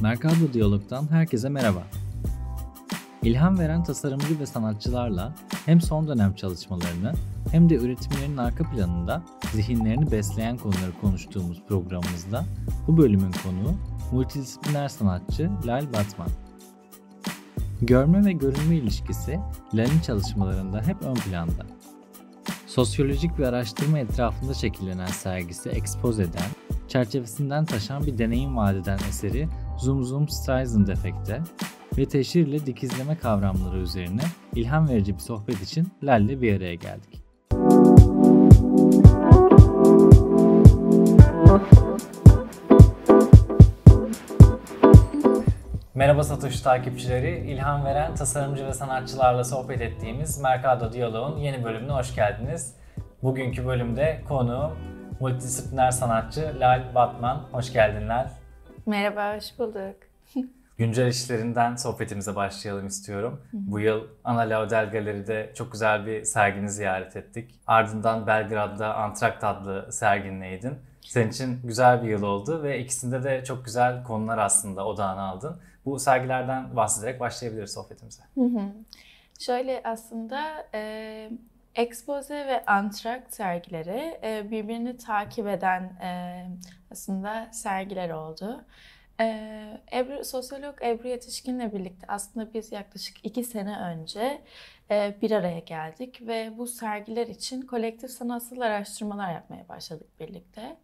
Mercado Diyalog'dan herkese merhaba. İlham veren tasarımcı ve sanatçılarla hem son dönem çalışmalarını hem de üretimlerinin arka planında zihinlerini besleyen konuları konuştuğumuz programımızda bu bölümün konuğu multidisipliner sanatçı Lal Batman. Görme ve görünme ilişkisi Lal'in çalışmalarında hep ön planda. Sosyolojik bir araştırma etrafında şekillenen sergisi Expose'den, çerçevesinden taşan bir deneyim vadeden eseri Zoom Zoom Streisand efekte ve teşhirle dikizleme kavramları üzerine ilham verici bir sohbet için Lal'le bir araya geldik. Merhaba Satoshi takipçileri. İlham veren tasarımcı ve sanatçılarla sohbet ettiğimiz Mercado Diyalog'un yeni bölümüne hoş geldiniz. Bugünkü bölümde konu multidisipliner sanatçı Lal Batman. Hoş geldin Lal. Merhaba, hoş bulduk. Güncel işlerinden sohbetimize başlayalım istiyorum. Bu yıl Ana Laudel Galeri'de çok güzel bir sergini ziyaret ettik. Ardından Belgrad'da Antrakt adlı serginleydin. Senin için güzel bir yıl oldu ve ikisinde de çok güzel konular aslında odağına aldın. Bu sergilerden bahsederek başlayabiliriz sohbetimize. Hı hı. Şöyle aslında e, Expose ve Antrakt sergileri e, birbirini takip eden e, aslında sergiler oldu. E, Ebru, sosyolog Ebru Yetişkin'le birlikte aslında biz yaklaşık iki sene önce bir araya geldik ve bu sergiler için kolektif sanatsal araştırmalar yapmaya başladık birlikte.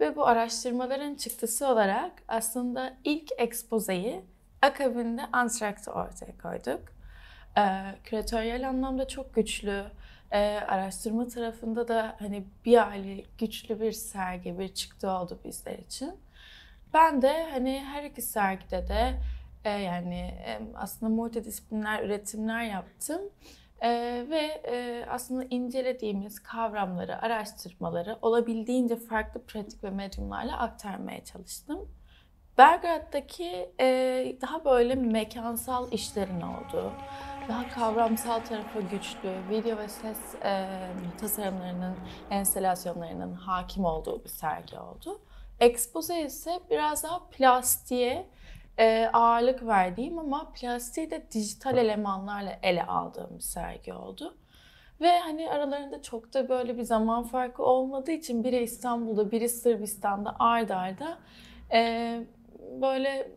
Ve bu araştırmaların çıktısı olarak aslında ilk ekspozeyi akabinde Antrakt'ı ortaya koyduk. Küratöryel anlamda çok güçlü, e, araştırma tarafında da hani bir aile güçlü bir sergi, bir çıktı oldu bizler için. Ben de hani her iki sergide de e, yani e, aslında multidisipliner üretimler yaptım. E, ve e, aslında incelediğimiz kavramları, araştırmaları olabildiğince farklı pratik ve medyumlarla aktarmaya çalıştım. Belgrad'daki e, daha böyle mekansal işlerin olduğu, daha kavramsal tarafı güçlü, video ve ses e, tasarımlarının, enstalasyonlarının hakim olduğu bir sergi oldu. Expose ise biraz daha plastiğe e, ağırlık verdiğim ama plastiği de dijital elemanlarla ele aldığım bir sergi oldu. Ve hani aralarında çok da böyle bir zaman farkı olmadığı için biri İstanbul'da, biri Sırbistan'da ardarda arda, e, böyle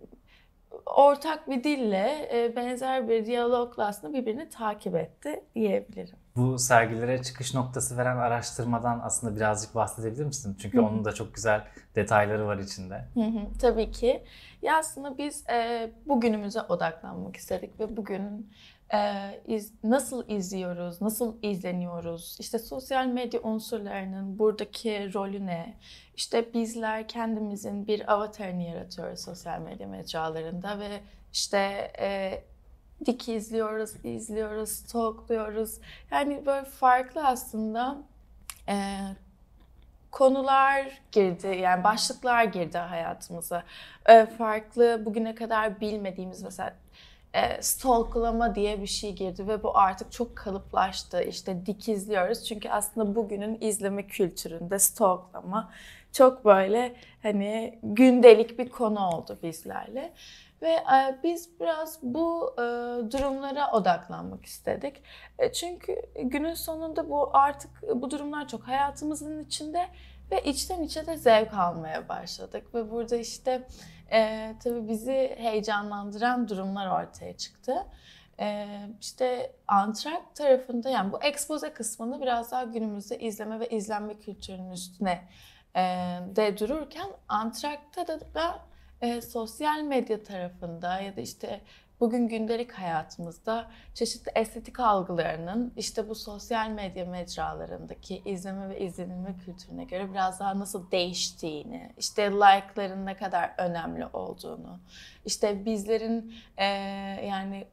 ortak bir dille, e, benzer bir diyalogla aslında birbirini takip etti diyebilirim. Bu sergilere çıkış noktası veren araştırmadan aslında birazcık bahsedebilir misin? Çünkü Hı-hı. onun da çok güzel detayları var içinde. Hı-hı, tabii ki. Ya aslında biz e, bugünümüze odaklanmak istedik ve bugün e, iz, nasıl izliyoruz, nasıl izleniyoruz, işte sosyal medya unsurlarının buradaki rolü ne, işte bizler kendimizin bir avatarını yaratıyoruz sosyal medya mecralarında ve işte e, dik izliyoruz, izliyoruz, stalkluyoruz. Yani böyle farklı aslında e, konular girdi, yani başlıklar girdi hayatımıza. E, farklı bugüne kadar bilmediğimiz mesela e, stalklama diye bir şey girdi ve bu artık çok kalıplaştı. İşte dik izliyoruz çünkü aslında bugünün izleme kültüründe stalklama çok böyle hani gündelik bir konu oldu bizlerle. Ve e, biz biraz bu e, durumlara odaklanmak istedik. E, çünkü günün sonunda bu artık bu durumlar çok hayatımızın içinde ve içten içe de zevk almaya başladık. Ve burada işte e, tabii bizi heyecanlandıran durumlar ortaya çıktı. E, işte antrak tarafında yani bu expose kısmını biraz daha günümüzde izleme ve izlenme kültürünün üstüne e, de dururken antrakta da, da e, sosyal medya tarafında ya da işte bugün gündelik hayatımızda çeşitli estetik algılarının işte bu sosyal medya mecralarındaki izleme ve izlenilme kültürüne göre biraz daha nasıl değiştiğini, işte like'ların ne kadar önemli olduğunu, işte bizlerin e, yani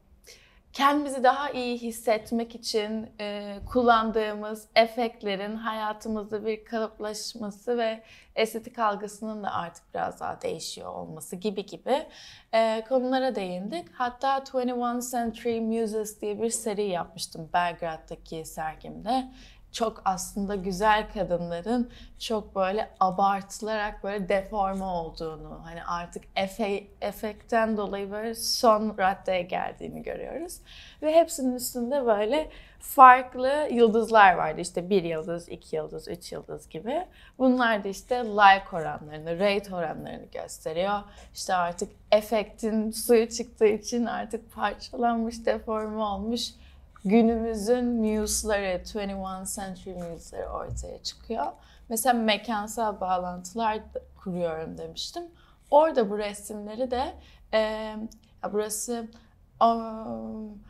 kendimizi daha iyi hissetmek için e, kullandığımız efektlerin hayatımızda bir kalıplaşması ve estetik algısının da artık biraz daha değişiyor olması gibi gibi e, konulara değindik. Hatta 21 Century Muses diye bir seri yapmıştım Belgrad'daki sergimde. Çok aslında güzel kadınların çok böyle abartılarak böyle deforme olduğunu hani artık efe, efekten dolayı böyle son raddeye geldiğini görüyoruz. Ve hepsinin üstünde böyle farklı yıldızlar vardı. İşte bir yıldız, iki yıldız, üç yıldız gibi. Bunlar da işte like oranlarını, rate oranlarını gösteriyor. İşte artık efektin suyu çıktığı için artık parçalanmış, deforme olmuş günümüzün muse'ları, 21 century muse'ları ortaya çıkıyor. Mesela mekansal bağlantılar kuruyorum demiştim. Orada bu resimleri de e, burası um,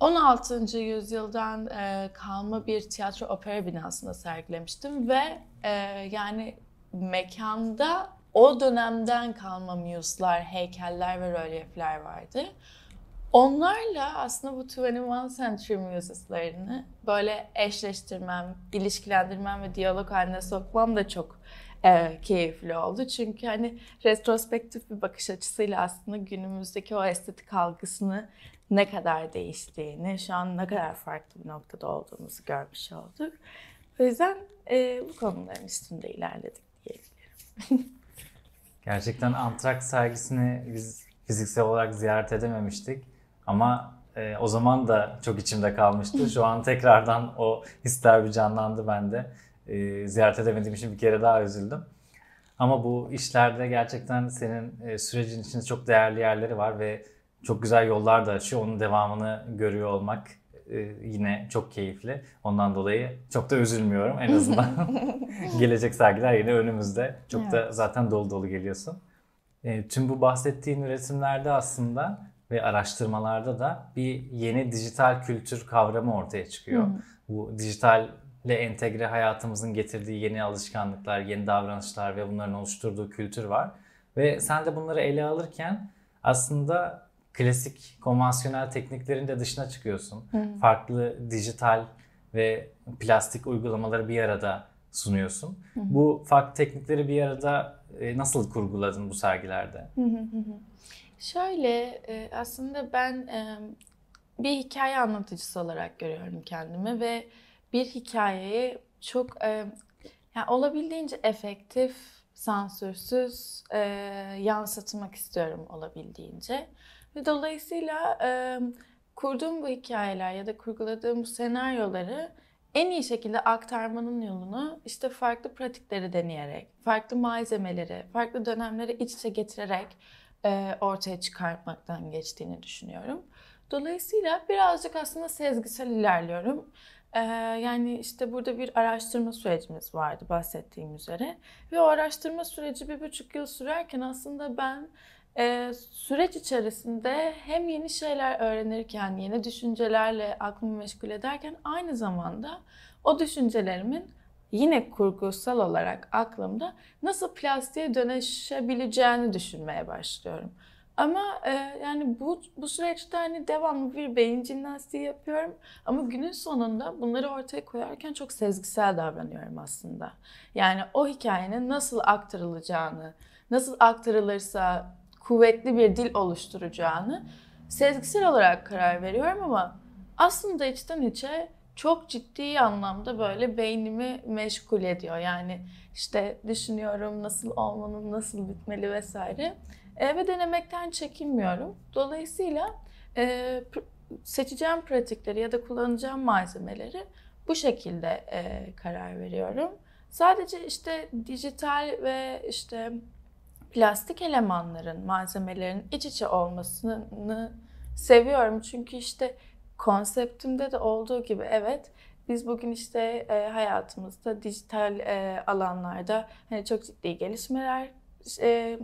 16. yüzyıldan e, kalma bir tiyatro opera binasında sergilemiştim ve e, yani mekanda o dönemden kalma muse'lar, heykeller ve rölyefler vardı. Onlarla aslında bu 21 Century Muses'larını böyle eşleştirmem, ilişkilendirmem ve diyalog haline sokmam da çok e, keyifli oldu. Çünkü hani retrospektif bir bakış açısıyla aslında günümüzdeki o estetik algısını ne kadar değiştiğini, şu an ne kadar farklı bir noktada olduğumuzu görmüş olduk. O yüzden e, bu konuların üstünde ilerledik diyebilirim. Gerçekten Antraks sergisini biz fiziksel olarak ziyaret edememiştik. Ama e, o zaman da çok içimde kalmıştı. Şu an tekrardan o hisler bir canlandı bende. E, ziyaret edemediğim için bir kere daha üzüldüm. Ama bu işlerde gerçekten senin e, sürecin içinde çok değerli yerleri var ve çok güzel yollar da açıyor. Onun devamını görüyor olmak e, yine çok keyifli. Ondan dolayı çok da üzülmüyorum. En azından gelecek sergiler yine önümüzde. Çok evet. da zaten dolu dolu geliyorsun. E, tüm bu bahsettiğin üretimlerde aslında ve araştırmalarda da bir yeni dijital kültür kavramı ortaya çıkıyor. Hı. Bu dijitalle entegre hayatımızın getirdiği yeni alışkanlıklar, yeni davranışlar ve bunların oluşturduğu kültür var. Ve sen de bunları ele alırken aslında klasik konvansiyonel tekniklerin de dışına çıkıyorsun. Hı. Farklı dijital ve plastik uygulamaları bir arada sunuyorsun. Hı hı. Bu farklı teknikleri bir arada e, nasıl kurguladın bu sergilerde? Hı hı hı. Şöyle e, aslında ben e, bir hikaye anlatıcısı olarak görüyorum kendimi ve bir hikayeyi çok yani olabildiğince efektif, sansürsüz yansıtmak istiyorum olabildiğince. Ve dolayısıyla kurduğum bu hikayeler ya da kurguladığım bu senaryoları en iyi şekilde aktarmanın yolunu işte farklı pratikleri deneyerek, farklı malzemeleri, farklı dönemleri iç içe getirerek e, ortaya çıkartmaktan geçtiğini düşünüyorum. Dolayısıyla birazcık aslında sezgisel ilerliyorum. Ee, yani işte burada bir araştırma sürecimiz vardı bahsettiğim üzere. Ve o araştırma süreci bir buçuk yıl sürerken aslında ben e, süreç içerisinde hem yeni şeyler öğrenirken, yeni düşüncelerle aklımı meşgul ederken aynı zamanda o düşüncelerimin yine kurgusal olarak aklımda nasıl plastiğe dönüşebileceğini düşünmeye başlıyorum. Ama e, yani bu bu süreçte hani devamlı bir beyin jimnastiği yapıyorum. Ama günün sonunda bunları ortaya koyarken çok sezgisel davranıyorum aslında. Yani o hikayenin nasıl aktarılacağını, nasıl aktarılırsa kuvvetli bir dil oluşturacağını sezgisel olarak karar veriyorum ama aslında içten içe çok ciddi anlamda böyle beynimi meşgul ediyor. Yani işte düşünüyorum nasıl olmanın nasıl bitmeli vesaire. E, ve denemekten çekinmiyorum. Dolayısıyla e, seçeceğim pratikleri ya da kullanacağım malzemeleri bu şekilde e, karar veriyorum. Sadece işte dijital ve işte plastik elemanların, malzemelerin iç içe olmasını seviyorum. Çünkü işte konseptimde de olduğu gibi evet biz bugün işte e, hayatımızda dijital e, alanlarda hani çok ciddi gelişmeler e,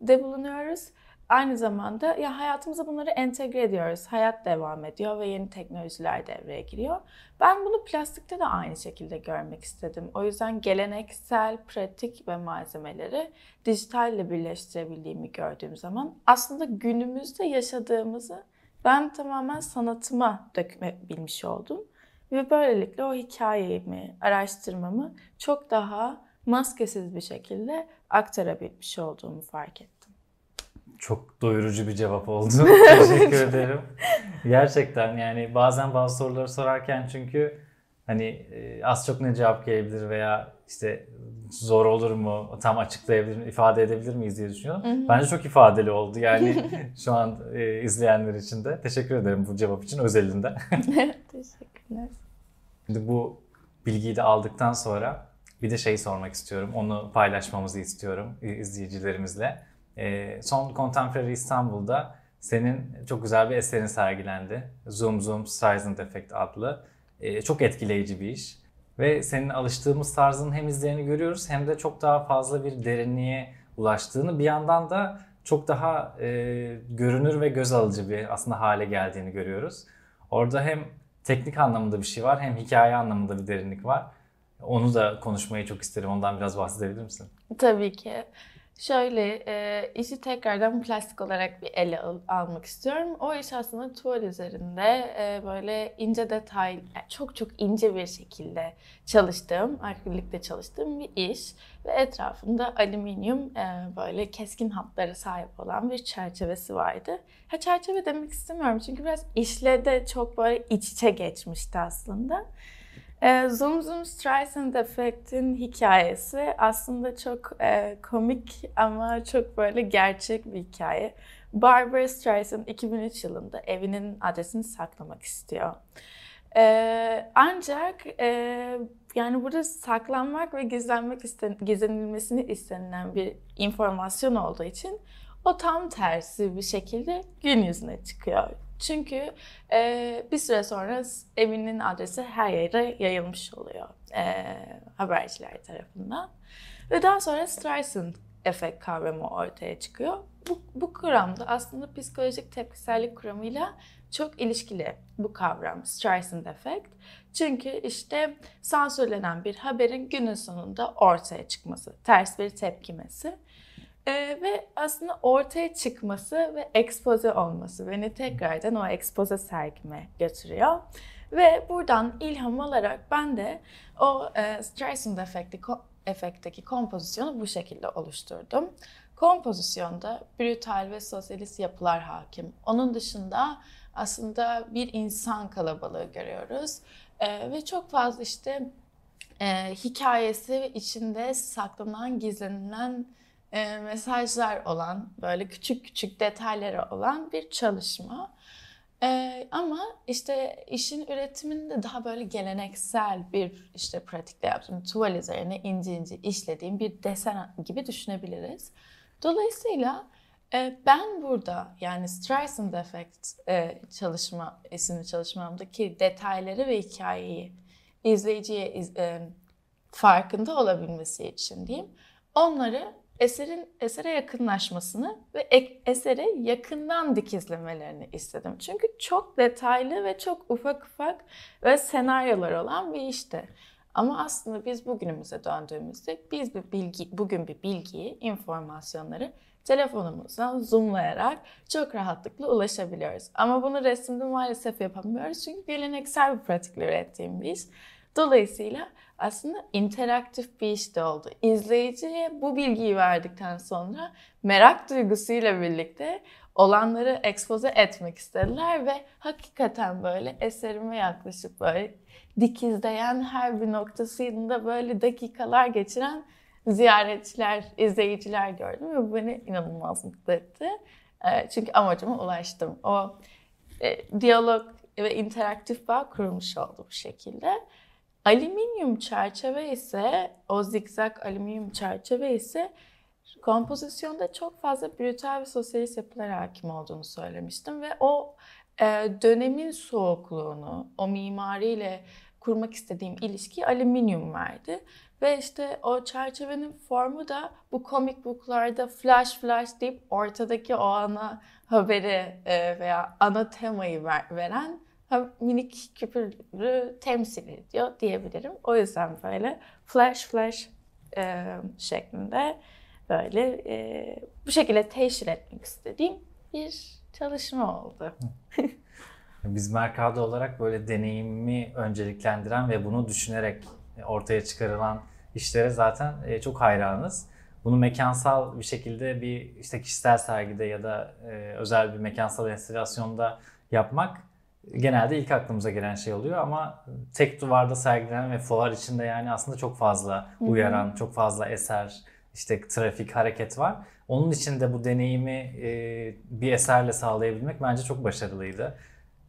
de bulunuyoruz. Aynı zamanda ya hayatımıza bunları entegre ediyoruz. Hayat devam ediyor ve yeni teknolojiler devreye giriyor. Ben bunu plastikte de aynı şekilde görmek istedim. O yüzden geleneksel, pratik ve malzemeleri dijitalle birleştirebildiğimi gördüğüm zaman aslında günümüzde yaşadığımızı ben tamamen sanatıma dökmebilmiş oldum. Ve böylelikle o hikayemi, araştırmamı çok daha maskesiz bir şekilde aktarabilmiş olduğumu fark ettim. Çok doyurucu bir cevap oldu. Teşekkür ederim. Gerçekten yani bazen bazı soruları sorarken çünkü hani e, az çok ne cevap gelebilir veya işte zor olur mu, tam açıklayabilir, ifade edebilir miyiz diye düşünüyorum. Hı hı. Bence çok ifadeli oldu yani şu an e, izleyenler için de. Teşekkür ederim bu cevap için özelinde. Teşekkürler. Şimdi bu bilgiyi de aldıktan sonra bir de şey sormak istiyorum. Onu paylaşmamızı istiyorum izleyicilerimizle. E, son Contemporary İstanbul'da senin çok güzel bir eserin sergilendi. Zoom Zoom Streisand Effect adlı. E, çok etkileyici bir iş. Ve senin alıştığımız tarzın hem izlerini görüyoruz hem de çok daha fazla bir derinliğe ulaştığını bir yandan da çok daha e, görünür ve göz alıcı bir aslında hale geldiğini görüyoruz. Orada hem teknik anlamında bir şey var hem hikaye anlamında bir derinlik var. Onu da konuşmayı çok isterim. Ondan biraz bahsedebilir misin? Tabii ki. Şöyle e, işi tekrardan plastik olarak bir ele al, almak istiyorum. O iş aslında tuval üzerinde e, böyle ince detay, çok çok ince bir şekilde çalıştığım, akrilikte çalıştığım bir iş. Ve etrafında alüminyum e, böyle keskin hatlara sahip olan bir çerçevesi vardı. Ha çerçeve demek istemiyorum çünkü biraz işle de çok böyle iç içe geçmişti aslında. E, Zoom Zoom Streisand Effect'in hikayesi aslında çok e, komik ama çok böyle gerçek bir hikaye. Barbara Streisand 2003 yılında evinin adresini saklamak istiyor. E, ancak e, yani burada saklanmak ve gizlenmek isten, gizlenilmesini istenilen bir informasyon olduğu için o tam tersi bir şekilde gün yüzüne çıkıyor. Çünkü e, bir süre sonra evinin adresi her yere yayılmış oluyor e, haberciler tarafından. Ve daha sonra Streisand efekt kavramı ortaya çıkıyor. Bu, bu kuramda aslında psikolojik tepkisellik kuramıyla çok ilişkili bu kavram Streisand efekt. Çünkü işte sansürlenen bir haberin günün sonunda ortaya çıkması, ters bir tepkimesi. Ee, ve aslında ortaya çıkması ve ekspoze olması beni tekrardan o ekspoze sergime götürüyor. Ve buradan ilham alarak ben de o e, Streisand efekti, efekteki kompozisyonu bu şekilde oluşturdum. Kompozisyonda brutal ve sosyalist yapılar hakim. Onun dışında aslında bir insan kalabalığı görüyoruz. E, ve çok fazla işte e, hikayesi ve içinde saklanan, gizlenilen e, mesajlar olan, böyle küçük küçük detayları olan bir çalışma. E, ama işte işin üretiminde daha böyle geleneksel bir işte pratikte yaptığım tuval üzerine ince ince işlediğim bir desen gibi düşünebiliriz. Dolayısıyla e, ben burada yani Streisand Effect e, çalışma isimli çalışmamdaki detayları ve hikayeyi izleyiciye iz, e, farkında olabilmesi için diyeyim. Onları eserin esere yakınlaşmasını ve esere yakından dikizlemelerini istedim. Çünkü çok detaylı ve çok ufak ufak ve senaryolar olan bir işti. Ama aslında biz bugünümüze döndüğümüzde biz bir bilgi, bugün bir bilgiyi, informasyonları telefonumuzdan zoomlayarak çok rahatlıkla ulaşabiliyoruz. Ama bunu resimde maalesef yapamıyoruz çünkü geleneksel bir pratikle ürettiğim bir. Dolayısıyla aslında interaktif bir iş de oldu. İzleyiciye bu bilgiyi verdikten sonra merak duygusuyla birlikte olanları ekspoze etmek istediler ve hakikaten böyle eserime yaklaşıp böyle dikizleyen her bir noktasında böyle dakikalar geçiren ziyaretçiler, izleyiciler gördüm ve bu beni inanılmaz mutlu etti. Ee, çünkü amacıma ulaştım. O e, diyalog ve interaktif bağ kurmuş oldu bu şekilde. Alüminyum çerçeve ise, o zikzak alüminyum çerçeve ise kompozisyonda çok fazla brutal ve sosyalist yapılar hakim olduğunu söylemiştim ve o e, dönemin soğukluğunu, o mimariyle kurmak istediğim ilişki alüminyum verdi. Ve işte o çerçevenin formu da bu komik booklarda flash flash deyip ortadaki o ana haberi e, veya ana temayı ver, veren minik küpürü temsil ediyor diyebilirim. O yüzden böyle flash flash e, şeklinde böyle e, bu şekilde teşhir etmek istediğim bir çalışma oldu. Biz Mercado olarak böyle deneyimi önceliklendiren ve bunu düşünerek ortaya çıkarılan işlere zaten e, çok hayranız. Bunu mekansal bir şekilde bir işte kişisel sergide ya da e, özel bir mekansal enstalasyonda yapmak genelde ilk aklımıza gelen şey oluyor ama tek duvarda sergilenen ve fuar içinde yani aslında çok fazla uyaran, Hı-hı. çok fazla eser, işte trafik, hareket var. Onun için de bu deneyimi e, bir eserle sağlayabilmek bence çok başarılıydı.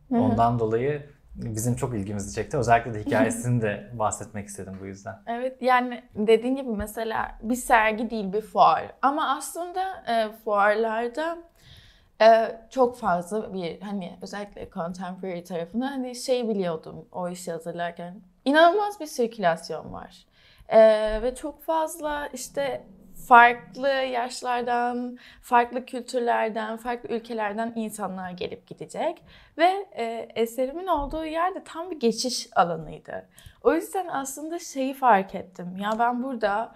Hı-hı. Ondan dolayı bizim çok ilgimizi çekti. Özellikle de hikayesini de bahsetmek istedim bu yüzden. Evet yani dediğin gibi mesela bir sergi değil bir fuar. Ama aslında e, fuarlarda e, çok fazla bir hani özellikle contemporary tarafında hani şey biliyordum o işi hazırlarken. İnanılmaz bir sirkülasyon var. E, ve çok fazla işte farklı yaşlardan, farklı kültürlerden, farklı ülkelerden insanlar gelip gidecek. Ve e, eserimin olduğu yerde tam bir geçiş alanıydı. O yüzden aslında şeyi fark ettim. Ya ben burada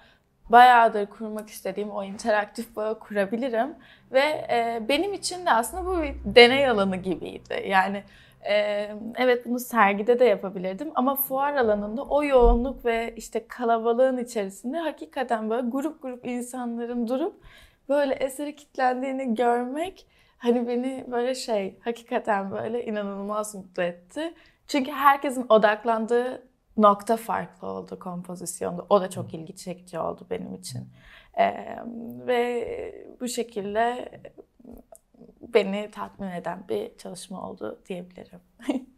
bayağıdır kurmak istediğim o interaktif bağı kurabilirim. Ve e, benim için de aslında bu bir deney alanı gibiydi. Yani ee, evet bunu sergide de yapabilirdim ama fuar alanında o yoğunluk ve işte kalabalığın içerisinde hakikaten böyle grup grup insanların durup böyle eseri kitlendiğini görmek hani beni böyle şey hakikaten böyle inanılmaz mutlu etti. Çünkü herkesin odaklandığı nokta farklı oldu kompozisyonda. O da çok ilgi çekici oldu benim için. Ee, ve bu şekilde beni tatmin eden bir çalışma oldu diyebilirim.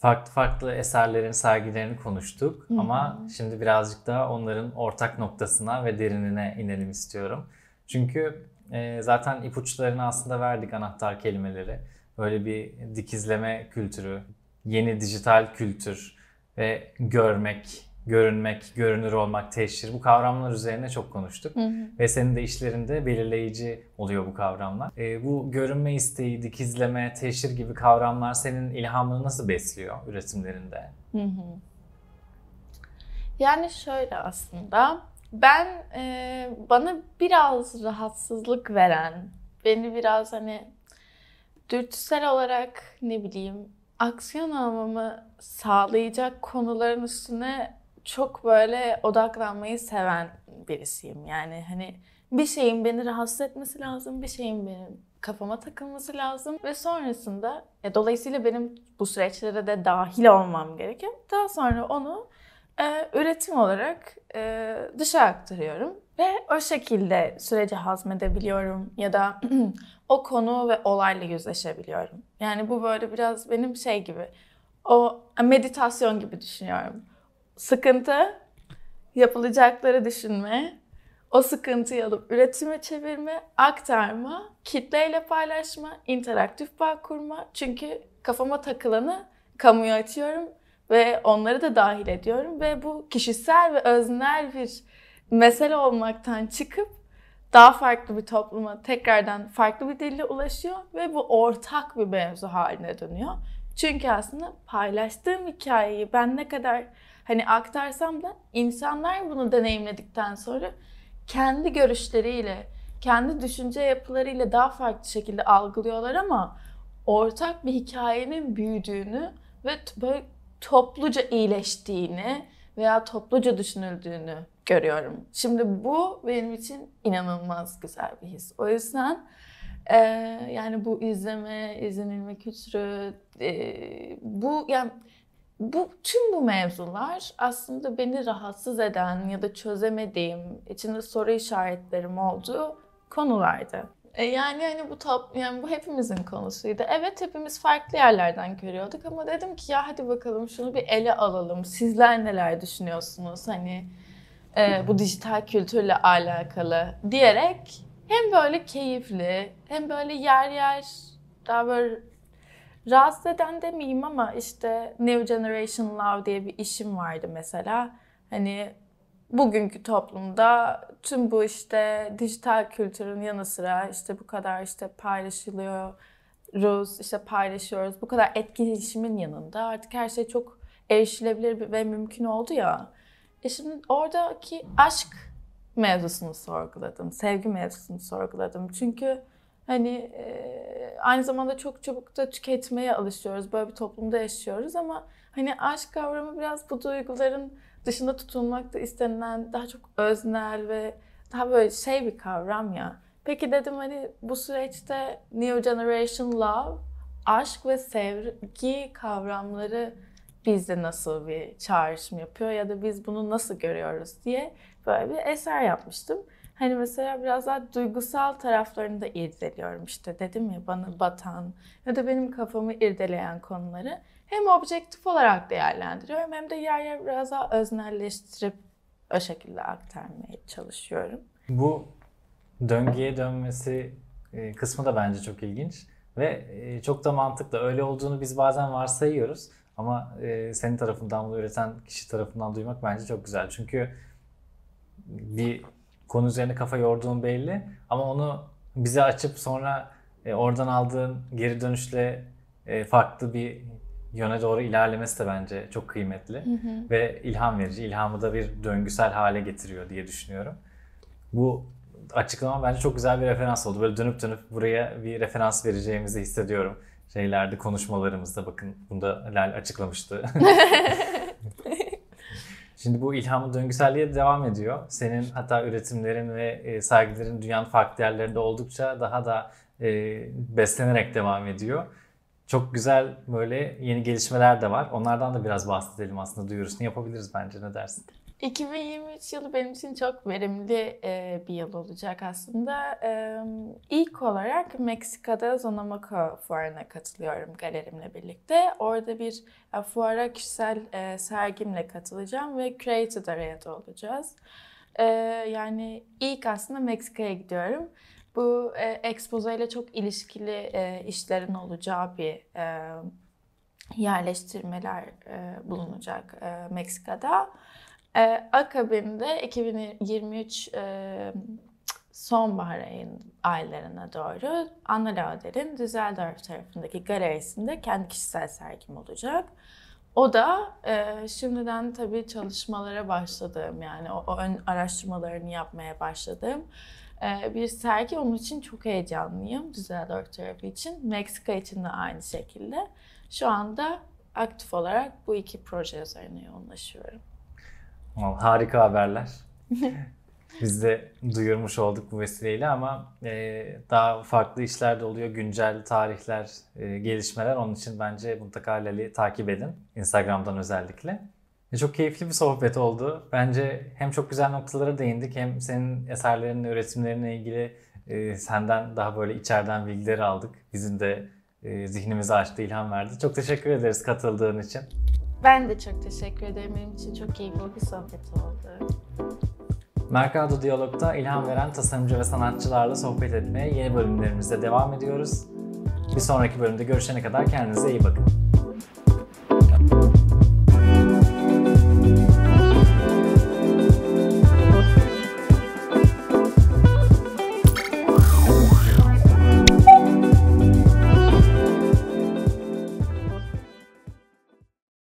farklı farklı eserlerin sergilerini konuştuk Hı-hı. ama şimdi birazcık daha onların ortak noktasına ve derinine inelim istiyorum. Çünkü e, zaten ipuçlarını aslında verdik anahtar kelimeleri. Böyle bir dikizleme kültürü, yeni dijital kültür ve görmek, görünmek, görünür olmak, teşhir bu kavramlar üzerine çok konuştuk. Hı hı. Ve senin de işlerinde belirleyici oluyor bu kavramlar. E, bu görünme isteği, dikizleme, teşhir gibi kavramlar senin ilhamını nasıl besliyor üretimlerinde? Hı hı. Yani şöyle aslında ben e, bana biraz rahatsızlık veren, beni biraz hani dürtüsel olarak ne bileyim aksiyon almamı sağlayacak konuların üstüne çok böyle odaklanmayı seven birisiyim. Yani hani bir şeyin beni rahatsız etmesi lazım, bir şeyin benim kafama takılması lazım ve sonrasında e, dolayısıyla benim bu süreçlere de dahil olmam gerekiyor. Daha sonra onu e, üretim olarak e, dışa aktarıyorum ve o şekilde süreci hazmedebiliyorum ya da o konu ve olayla yüzleşebiliyorum. Yani bu böyle biraz benim şey gibi o meditasyon gibi düşünüyorum sıkıntı, yapılacakları düşünme, o sıkıntıyı alıp üretime çevirme, aktarma, kitleyle paylaşma, interaktif bağ kurma. Çünkü kafama takılanı kamuya açıyorum ve onları da dahil ediyorum ve bu kişisel ve öznel bir mesele olmaktan çıkıp daha farklı bir topluma tekrardan farklı bir dille ulaşıyor ve bu ortak bir mevzu haline dönüyor. Çünkü aslında paylaştığım hikayeyi ben ne kadar hani aktarsam da insanlar bunu deneyimledikten sonra kendi görüşleriyle, kendi düşünce yapılarıyla daha farklı şekilde algılıyorlar ama ortak bir hikayenin büyüdüğünü ve böyle topluca iyileştiğini veya topluca düşünüldüğünü görüyorum. Şimdi bu benim için inanılmaz güzel bir his. O yüzden e, yani bu izleme, izlenilme kültürü, e, bu yani bu tüm bu mevzular aslında beni rahatsız eden ya da çözemediğim, içinde soru işaretlerim olduğu konulardı. E yani hani bu top, yani bu hepimizin konusuydu. Evet hepimiz farklı yerlerden görüyorduk ama dedim ki ya hadi bakalım şunu bir ele alalım. Sizler neler düşünüyorsunuz hani e, bu dijital kültürle alakalı diyerek hem böyle keyifli hem böyle yer yer daha böyle Rahatsız eden demeyeyim ama işte New Generation Love diye bir işim vardı mesela. Hani bugünkü toplumda tüm bu işte dijital kültürün yanı sıra işte bu kadar işte paylaşılıyoruz, işte paylaşıyoruz. Bu kadar etkileşimin yanında artık her şey çok erişilebilir ve mümkün oldu ya. E şimdi oradaki aşk mevzusunu sorguladım, sevgi mevzusunu sorguladım. Çünkü Hani e, aynı zamanda çok çabuk da tüketmeye alışıyoruz. Böyle bir toplumda yaşıyoruz ama hani aşk kavramı biraz bu duyguların dışında tutulmak da istenilen daha çok öznel ve daha böyle şey bir kavram ya. Peki dedim hani bu süreçte New Generation Love aşk ve sevgi kavramları bizde nasıl bir çağrışım yapıyor ya da biz bunu nasıl görüyoruz diye böyle bir eser yapmıştım. Hani mesela biraz daha duygusal taraflarını da irdeliyorum işte dedim ya bana batan ya da benim kafamı irdeleyen konuları hem objektif olarak değerlendiriyorum hem de yer yer biraz daha öznelleştirip o şekilde aktarmaya çalışıyorum. Bu döngüye dönmesi e, kısmı da bence çok ilginç ve e, çok da mantıklı. Öyle olduğunu biz bazen varsayıyoruz ama e, senin tarafından bunu üreten kişi tarafından duymak bence çok güzel. Çünkü bir konu üzerine kafa yorduğun belli ama onu bize açıp sonra oradan aldığın geri dönüşle farklı bir yöne doğru ilerlemesi de bence çok kıymetli hı hı. ve ilham verici. İlhamı da bir döngüsel hale getiriyor diye düşünüyorum. Bu açıklama bence çok güzel bir referans oldu. Böyle dönüp dönüp buraya bir referans vereceğimizi hissediyorum. Şeylerde konuşmalarımızda bakın bunda Lal açıklamıştı. Şimdi bu ilhamı döngüselliğe devam ediyor. Senin hatta üretimlerin ve e, sergilerin dünyanın farklı yerlerinde oldukça daha da e, beslenerek devam ediyor. Çok güzel böyle yeni gelişmeler de var. Onlardan da biraz bahsedelim aslında duyurusunu yapabiliriz bence ne dersin? 2023 yılı benim için çok verimli e, bir yıl olacak aslında. E, ilk olarak Meksika'da Zonamaco fuarına katılıyorum galerimle birlikte. Orada bir e, fuara kişisel e, sergimle katılacağım ve Created Area'da olacağız. E, yani ilk aslında Meksika'ya gidiyorum. Bu e, Expozo ile çok ilişkili e, işlerin olacağı bir e, yerleştirmeler e, bulunacak e, Meksika'da. E, akabinde 2023 e, sonbahar aylarına doğru Anna Lauder'in Düsseldorf tarafındaki galerisinde kendi kişisel sergim olacak. O da e, şimdiden tabii çalışmalara başladığım yani o, o ön araştırmalarını yapmaya başladığım e, bir sergi. Onun için çok heyecanlıyım Düsseldorf tarafı için. Meksika için de aynı şekilde. Şu anda aktif olarak bu iki proje üzerine yoğunlaşıyorum. Harika haberler. Biz de duyurmuş olduk bu vesileyle ama e, daha farklı işler de oluyor. Güncel tarihler, e, gelişmeler. Onun için bence mutlaka Lali takip edin. Instagram'dan özellikle. E, çok keyifli bir sohbet oldu. Bence hem çok güzel noktalara değindik hem senin eserlerinin, üretimlerine ilgili e, senden daha böyle içeriden bilgileri aldık. Bizim de e, zihnimizi açtı, ilham verdi. Çok teşekkür ederiz katıldığın için. Ben de çok teşekkür ederim. Benim için çok keyifli bir sohbet oldu. Mercado Diyalog'da ilham veren tasarımcı ve sanatçılarla sohbet etmeye yeni bölümlerimizde devam ediyoruz. Bir sonraki bölümde görüşene kadar kendinize iyi bakın.